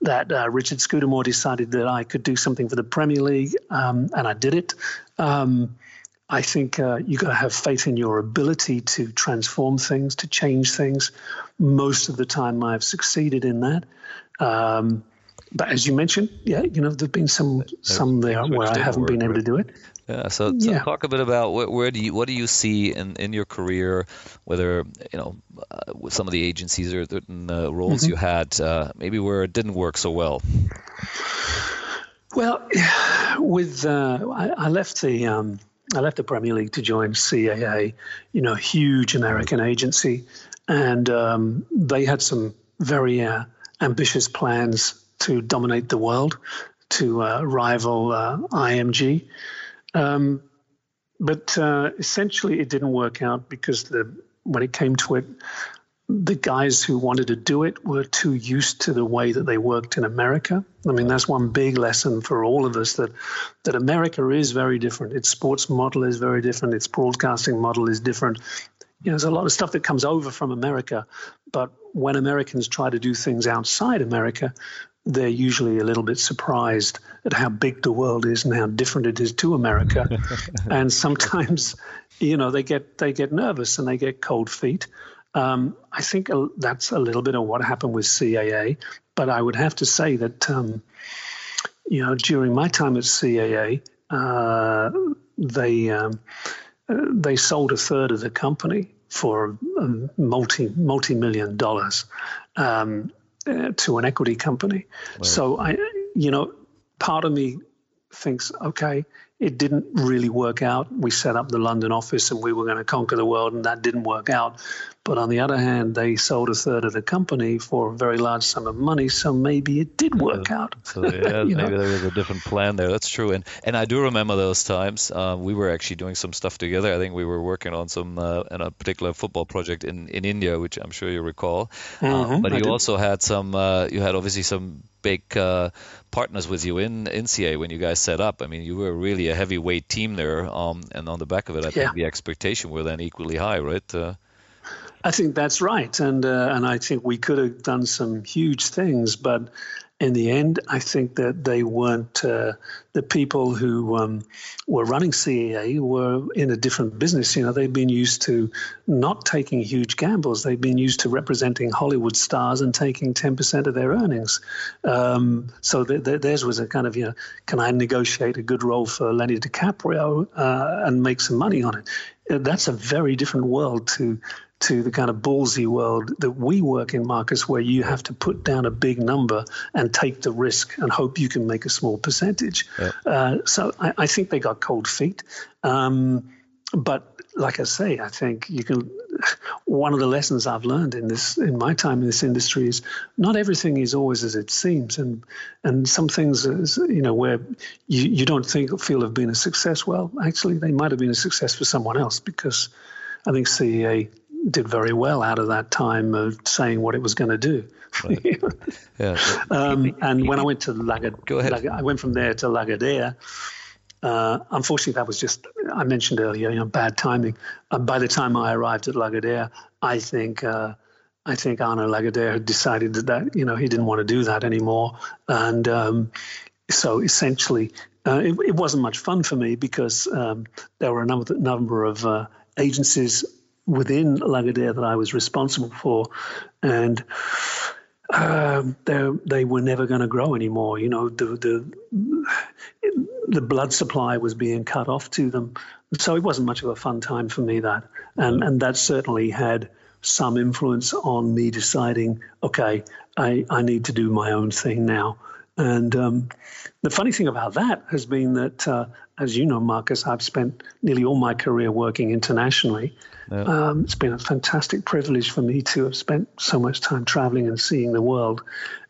Speaker 2: that uh, richard scudamore decided that i could do something for the premier league um, and i did it um, I think uh, you got to have faith in your ability to transform things, to change things. Most of the time, I've succeeded in that. Um, but as you mentioned, yeah, you know, there've been some some there where I haven't been able to do it.
Speaker 1: Yeah. So, so yeah. talk a bit about where, where, do you what do you see in, in your career, whether you know uh, with some of the agencies or certain uh, roles mm-hmm. you had, uh, maybe where it didn't work so well.
Speaker 2: Well, with uh, I, I, left the um, I left the Premier League to join CAA, you know, huge American agency, and um, they had some very uh, ambitious plans to dominate the world, to uh, rival uh, IMG. Um, but uh, essentially, it didn't work out because the when it came to it, the guys who wanted to do it were too used to the way that they worked in America. I mean, that's one big lesson for all of us that that America is very different. Its sports model is very different. Its broadcasting model is different. You know, there's a lot of stuff that comes over from America, but when Americans try to do things outside America, they're usually a little bit surprised at how big the world is and how different it is to America. and sometimes, you know, they get they get nervous and they get cold feet. Um, I think that's a little bit of what happened with CAA. But I would have to say that, um, you know, during my time at CAA, uh, they um, they sold a third of the company for multi multi million dollars. Um, uh, to an equity company. Right. So I, you know, part of me thinks, okay, it didn't really work out. We set up the London office and we were going to conquer the world, and that didn't work out. But on the other hand, they sold a third of the company for a very large sum of money, so maybe it did work out.
Speaker 1: So yeah, maybe know? there was a different plan there. That's true, and and I do remember those times. Uh, we were actually doing some stuff together. I think we were working on some uh, in a particular football project in, in India, which I'm sure you recall. Uh, mm-hmm, but I you did. also had some. Uh, you had obviously some big uh, partners with you in in CAA when you guys set up. I mean, you were really a heavyweight team there, um, and on the back of it, I yeah. think the expectation were then equally high, right? Uh,
Speaker 2: I think that's right, and uh, and I think we could have done some huge things, but in the end, I think that they weren't uh, the people who um, were running CAA were in a different business. You know, they've been used to not taking huge gambles. They've been used to representing Hollywood stars and taking ten percent of their earnings. Um, so th- th- theirs was a kind of you know, can I negotiate a good role for Lenny DiCaprio uh, and make some money on it? That's a very different world to to the kind of ballsy world that we work in, Marcus, where you have to put down a big number and take the risk and hope you can make a small percentage. Yeah. Uh, so I, I, think they got cold feet. Um, but like I say, I think you can. One of the lessons I've learned in this, in my time in this industry, is not everything is always as it seems, and and some things, is, you know, where you, you don't think feel have been a success. Well, actually, they might have been a success for someone else because I think CAA did very well out of that time of saying what it was going to do. Right. yeah. Um, and when I went to Lagardère, Go ahead. I went from there to Lagardère. Uh, unfortunately, that was just I mentioned earlier, you know, bad timing. Uh, by the time I arrived at Lagardère, I think uh, I think Arnaud Lagardère had decided that, that you know he didn't want to do that anymore, and um, so essentially. Uh, it, it, wasn't much fun for me because um, there were a number, number of uh, agencies within Lagardère that I was responsible for, and um, they they were never going to grow anymore. You know, the the the blood supply was being cut off to them, so it wasn't much of a fun time for me. That and and that certainly had some influence on me deciding, okay, I I need to do my own thing now. And um, the funny thing about that has been that, uh, as you know, Marcus, I've spent nearly all my career working internationally. Yeah. Um, it's been a fantastic privilege for me to have spent so much time traveling and seeing the world.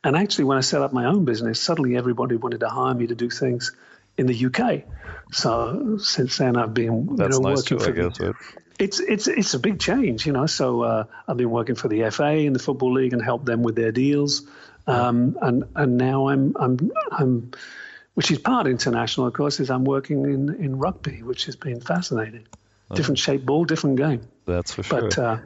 Speaker 2: And actually, when I set up my own business, suddenly everybody wanted to hire me to do things in the UK. So since then, I've been
Speaker 1: you know,
Speaker 2: nice
Speaker 1: working
Speaker 2: too,
Speaker 1: for. Guess, right?
Speaker 2: It's it's it's a big change, you know. So uh, I've been working for the FA and the Football League and helped them with their deals, um, and and now I'm I'm I'm, which is part international, of course, is I'm working in in rugby, which has been fascinating. Different shape ball, different game.
Speaker 1: That's for sure.
Speaker 2: But uh,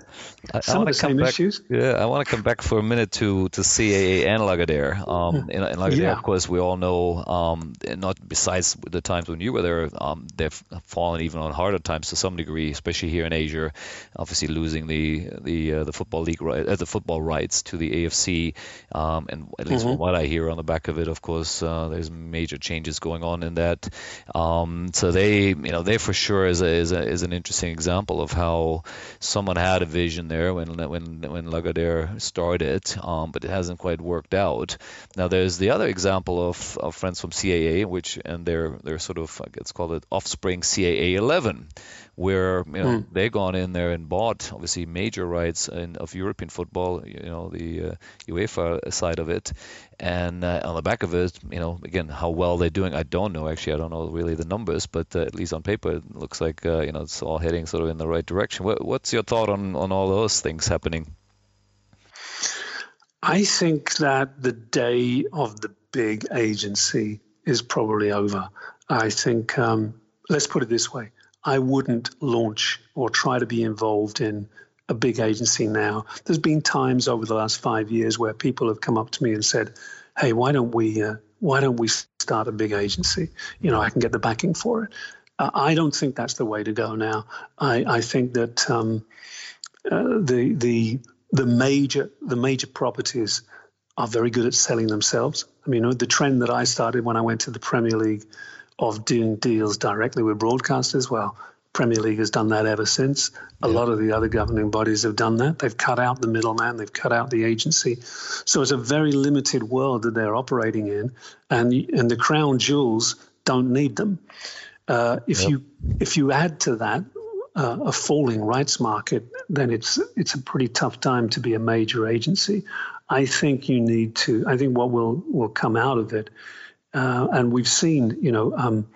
Speaker 1: I,
Speaker 2: some
Speaker 1: I
Speaker 2: of the same
Speaker 1: back,
Speaker 2: issues.
Speaker 1: Yeah, I want to come back for a minute to, to CAA and Lagardère. Um, in, in Lagardère,
Speaker 2: Yeah.
Speaker 1: of course, we all know, um, not besides the times when you were there, um, they've fallen even on harder times to some degree, especially here in Asia. Obviously, losing the the uh, the football league right, uh, the football rights to the AFC, um, and at least from what I hear on the back of it, of course, uh, there's major changes going on in that. Um, so they, you know, they for sure is a, is, a, is an interesting example of how someone had a vision there when when when Lagardère started, um, but it hasn't quite worked out. Now there's the other example of, of friends from CAA, which and they're they're sort of let's call it offspring CAA 11, where you know they've gone in there and bought obviously major rights in, of European football, you know the uh, UEFA side of it, and uh, on the back of it, you know again how well they're doing, I don't know actually, I don't know really the numbers, but uh, at least on paper it looks like uh, you know it's all heading sort of in the right direction. What, what's your thought on on all those things happening?
Speaker 2: I think that the day of the big agency is probably over. I think, um, let's put it this way I wouldn't launch or try to be involved in a big agency now. There's been times over the last five years where people have come up to me and said, "Hey, why don't we uh, why don't we start a big agency? You know, I can get the backing for it." Uh, I don't think that's the way to go now. I, I think that um, uh, the the the major the major properties are very good at selling themselves. I mean, the trend that I started when I went to the Premier League of doing deals directly with broadcasters, well, Premier League has done that ever since. A lot of the other governing bodies have done that. They've cut out the middleman, they've cut out the agency. So it's a very limited world that they're operating in, and and the crown jewels don't need them. Uh, if you if you add to that uh, a falling rights market, then it's it's a pretty tough time to be a major agency. I think you need to. I think what will will come out of it, uh, and we've seen, you know, um,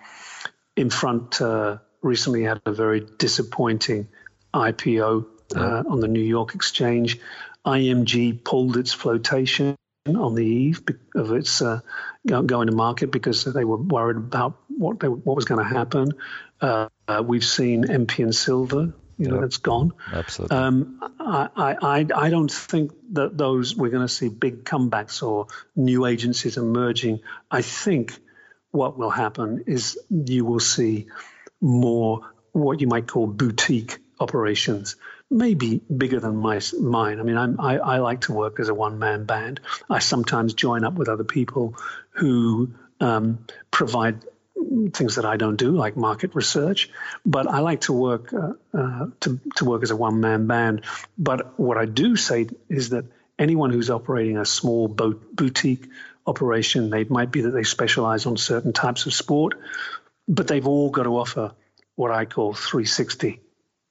Speaker 2: in front uh, recently had a very disappointing IPO uh, on the New York Exchange. IMG pulled its flotation on the eve of its uh, going to market because they were worried about what they, what was going to happen. Uh, uh, we've seen MP and Silva, you know,
Speaker 1: Yep.
Speaker 2: that's gone.
Speaker 1: Absolutely.
Speaker 2: Um, I, I, I I don't think that those we're going to see big comebacks or new agencies emerging. I think what will happen is you will see more what you might call boutique operations, maybe bigger than my, mine. I mean, I'm, I, I like to work as a one man band. I sometimes join up with other people who um, provide things that I don't do, like market research. But I like to work uh, uh, to to work as a one man band. But what I do say is that anyone who's operating a small boat boutique operation, they might be that they specialize on certain types of sport, but they've all got to offer what I call 360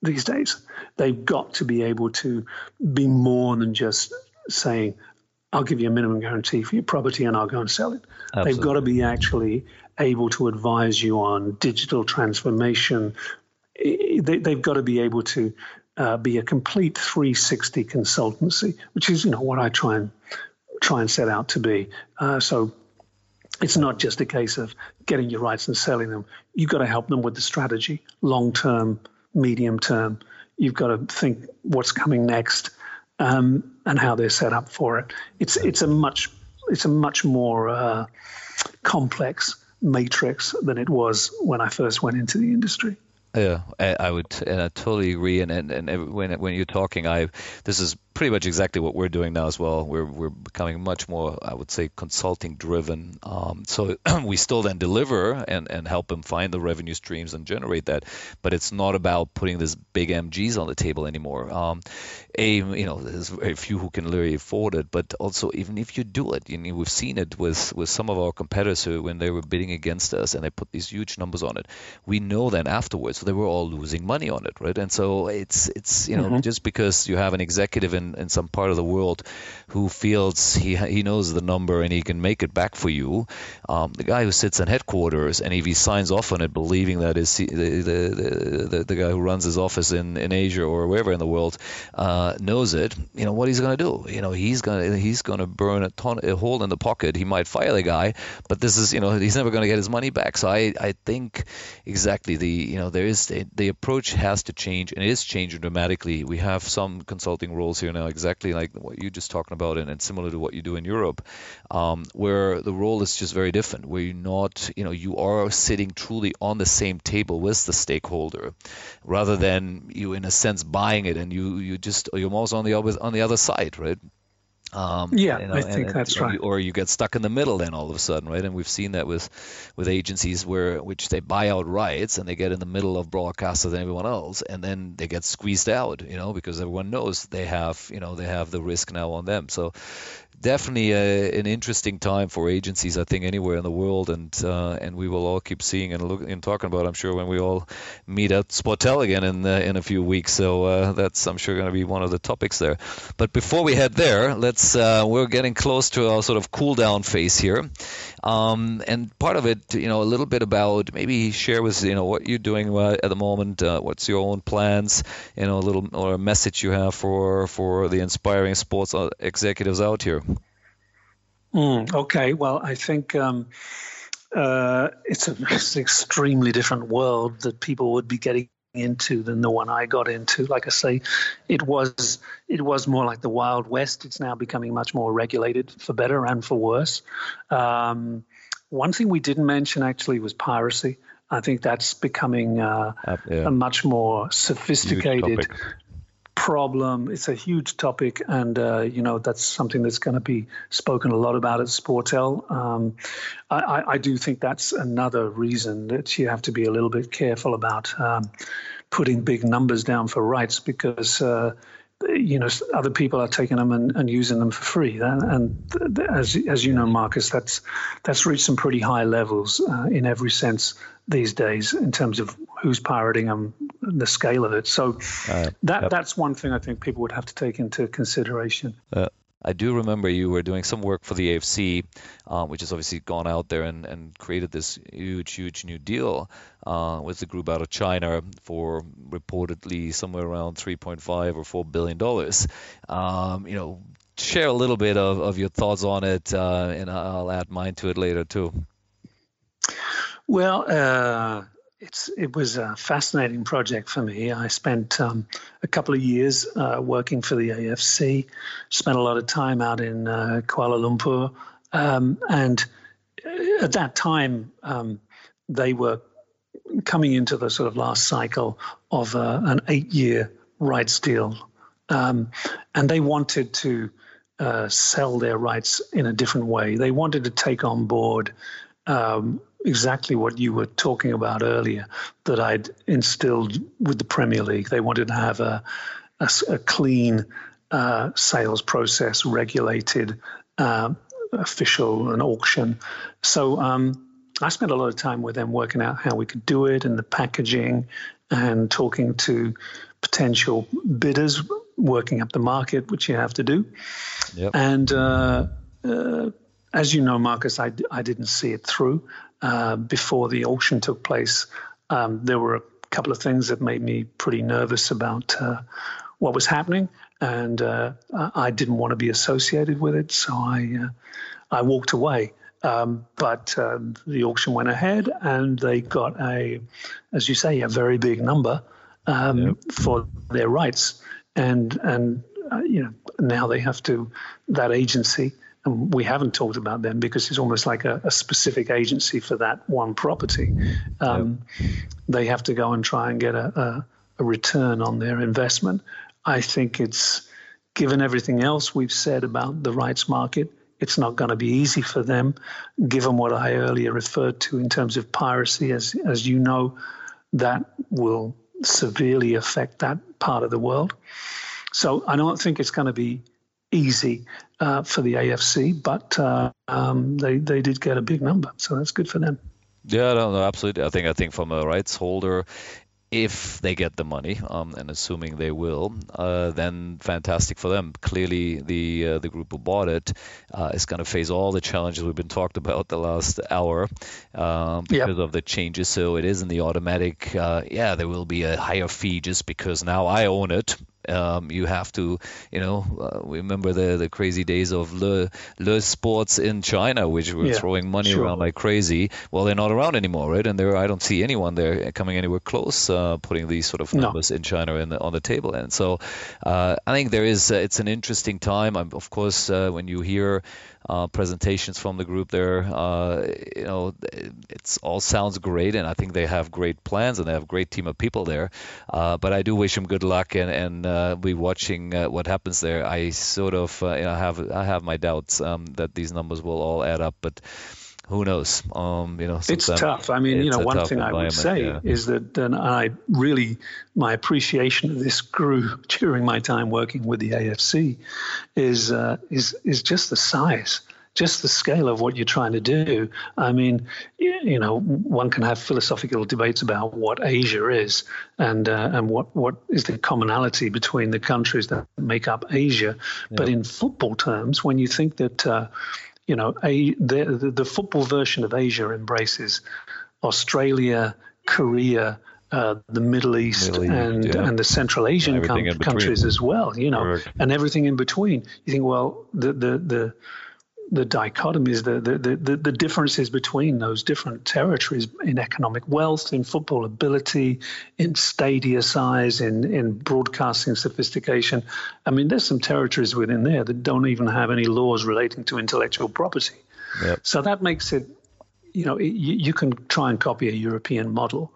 Speaker 2: these days. They've got to be able to be more than just saying, I'll give you a minimum guarantee for your property and I'll go and sell it. They've got to be actually able to advise you on digital transformation. They, they've got to be able to uh, be a complete 360 consultancy, which is you know what I try and try and set out to be. Uh, so it's not just a case of getting your rights and selling them. You've got to help them with the strategy, long term, medium term. You've got to think what's coming next um, and how they're set up for it. It's it's a much it's a much more uh, complex matrix than it was when I first went into the industry.
Speaker 1: Yeah, I, would, and I totally agree. And and, and when when you're talking, I this is pretty much exactly what we're doing now as well. We're we're becoming much more, I would say, consulting driven. Um, so we still then deliver and and help them find the revenue streams and generate that, but it's not about putting this big MGs on the table anymore. Um, a you know there's very few who can really afford it, but also even if you do it, you know we've seen it with with some of our competitors who when they were bidding against us and they put these huge numbers on it, we know then afterwards they were all losing money on it, right? And so it's it's you know mm-hmm. just because you have an executive in, in some part of the world who feels he he knows the number and he can make it back for you, um, the guy who sits in headquarters and if he signs off on it believing that is the the, the, the, the guy who runs his office in, in Asia or wherever in the world uh, knows it, you know what he's going to do. You know he's going to he's to burn a ton a hole in the pocket. He might fire the guy, but this is you know he's never going to get his money back. So I I think exactly the you know there is the approach has to change and it is changing dramatically. We have some consulting roles here now exactly like what you're just talking about and, and similar to what you do in Europe, um, where the role is just very different. Where you're not you know you are sitting truly on the same table with the stakeholder, rather than you in a sense buying it and you you just you're almost on the on the other side, right?
Speaker 2: Um, yeah, you know, I think and, that's
Speaker 1: and,
Speaker 2: right.
Speaker 1: Or you get stuck in the middle then all of a sudden, right? And we've seen that with with agencies where which they buy out rights and they get in the middle of broadcasters and everyone else, and then they get squeezed out, you know, because everyone knows they have, you know, they have the risk now on them. So definitely a, an interesting time for agencies, I think, anywhere in the world, and uh, and we will all keep seeing and looking and talking about. I'm sure when we all meet at Sportel again in uh, in a few weeks. So uh, that's I'm sure going to be one of the topics there. But before we head there, let's uh, we're getting close to our sort of cool down phase here, um, and part of it, you know, a little bit about maybe share with you know what you're doing uh, at the moment, uh, what's your own plans, you know, a little or a message you have for for the inspiring sports executives out here.
Speaker 2: Mm, okay, well, I think um, uh, it's, a, it's an extremely different world that people would be getting into than the one I got into. Like I say, it was it was more like the Wild West. It's now becoming much more regulated for better and for worse. Um, one thing we didn't mention actually was piracy. I think that's becoming uh, uh, yeah. a much more sophisticated problem. It's a huge topic, and uh, you know that's something that's going to be spoken a lot about at Sportel. Um, I, I, do think that's another reason that you have to be a little bit careful about um, putting big numbers down for rights because. Uh, you know, other people are taking them and, and using them for free, and, and, as as you know, Marcus, that's that's reached some pretty high levels uh, in every sense these days in terms of who's pirating them, the scale of it. So uh, that yep. that's one thing I think people would have to take into consideration.
Speaker 1: Uh, I do remember you were doing some work for the AFC, uh, which has obviously gone out there and, and created this huge, huge new deal uh, with the group out of China for reportedly somewhere around 3.5 or 4 billion dollars. Um, you know, share a little bit of, of your thoughts on it, uh, and I'll add mine to it later too.
Speaker 2: Well, uh, it's it was a fascinating project for me. I spent um, a couple of years uh, working for the AFC, spent a lot of time out in uh, Kuala Lumpur, um, and at that time um, they were coming into the sort of last cycle of uh, an eight-year rights deal, um, and they wanted to uh, sell their rights in a different way. They wanted to take on board um, exactly what you were talking about earlier that I'd instilled with the Premier League. They wanted to have a, a, a clean uh, sales process, regulated, uh, official, and auction. So um, I spent a lot of time with them working out how we could do it and the packaging and talking to potential bidders, working up the market, which you have to do. Yep. And uh, uh as you know, Marcus, I, I didn't see it through. Uh, before the auction took place, um, there were a couple of things that made me pretty nervous about uh, what was happening, and uh, I didn't want to be associated with it, so I uh, I walked away. Um, but uh, the auction went ahead, and they got a, as you say, a very big number um, yep. for their rights, and and you know now they have to that agency and we haven't talked about them because it's almost like a, a specific agency for that one property. Um, yep. They have to go and try and get a, a, a, return on their investment. I think it's given everything else we've said about the rights market, it's not going to be easy for them, given what I earlier referred to in terms of piracy. As, as you know, that will severely affect that part of the world. So I don't think it's going to be easy uh, for the AFC, but uh, um, they they did get a big number, so that's good for them.
Speaker 1: Yeah, no, no, absolutely. I think I think from a rights holder, if they get the money, um, and assuming they will, uh, then fantastic for them. Clearly, the uh, the group who bought it uh, is going to face all the challenges we've been talked about the last hour um, because yep. of the changes. So it is in the automatic. Uh, yeah, there will be a higher fee just because now I own it um, you have to, you know, uh, remember the, the crazy days of Le, Le Sports in China, which were yeah, throwing money sure. around like crazy. Well, they're not around anymore, right? And there, I don't see anyone there coming anywhere close uh, putting these sort of numbers no. in China in the, on the table. And so uh, I think there is, uh, it's an interesting time. I'm, of course, uh, when you hear uh, presentations from the group there. Uh, you know, it all sounds great, and I think they have great plans and they have a great team of people there. Uh, but I do wish them good luck and and uh, be watching uh, what happens there. I sort of uh, you know have I have my doubts um, that these numbers will all add up, but who knows? Um, you know,
Speaker 2: it's tough. I mean, you know, one thing I would say yeah. is that, and I really my appreciation of this grew during my time working with the AFC, is uh, is is just the size. Just the scale of what you're trying to do. I mean, you know, one can have philosophical debates about what Asia is and uh, and what, what is the commonality between the countries that make up Asia. Yeah. But in football terms, when you think that uh, you know, a, the, the football version of Asia embraces Australia, Korea, uh, the Middle East, Middle East and yeah. and the Central Asian com- countries as well. You know, and everything in between. You think, well, the the the the dichotomies, the, the, the, the differences between those different territories in economic wealth, in football ability, in stadia size, in, in broadcasting sophistication. I mean, there's some territories within there that don't even have any laws relating to intellectual property. Yep. So that makes it, you know, you, you can try and copy a European model,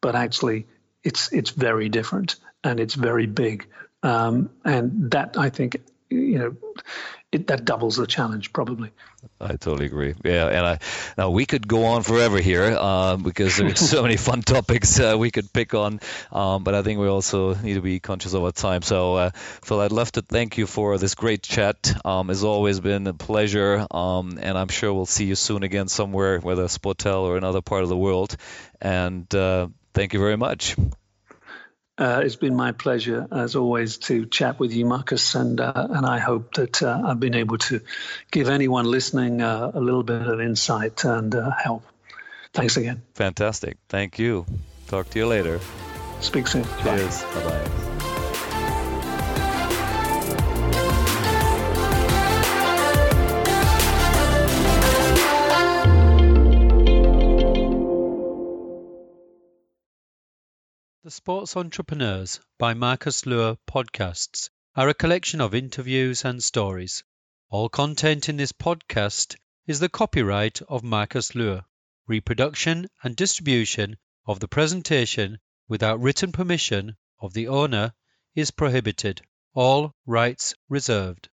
Speaker 2: but actually it's it's very different and it's very big. Um, and that I think, you know, it, that doubles the challenge probably.
Speaker 1: I totally agree. Yeah, and I now we could go on forever here uh, because there's so many fun topics uh, we could pick on, um, but I think we also need to be conscious of our time. So, uh, Phil, I'd love to thank you for this great chat. Um, it's always been a pleasure, um, and I'm sure we'll see you soon again somewhere, whether Sportel or another part of the world. And uh, thank you very much.
Speaker 2: Uh, it's been my pleasure, as always, to chat with you, Marcus, and uh, and I hope that uh, I've been able to give anyone listening uh, a little bit of insight and uh, help. Thanks again.
Speaker 1: Fantastic. Thank you. Talk to you later.
Speaker 2: Speak soon.
Speaker 1: Cheers. Bye bye.
Speaker 3: The Sports Entrepreneurs by Marcus Luer podcasts are a collection of interviews and stories. All content in this podcast is the copyright of Marcus Luer. Reproduction and distribution of the presentation without written permission of the owner is prohibited. All rights reserved.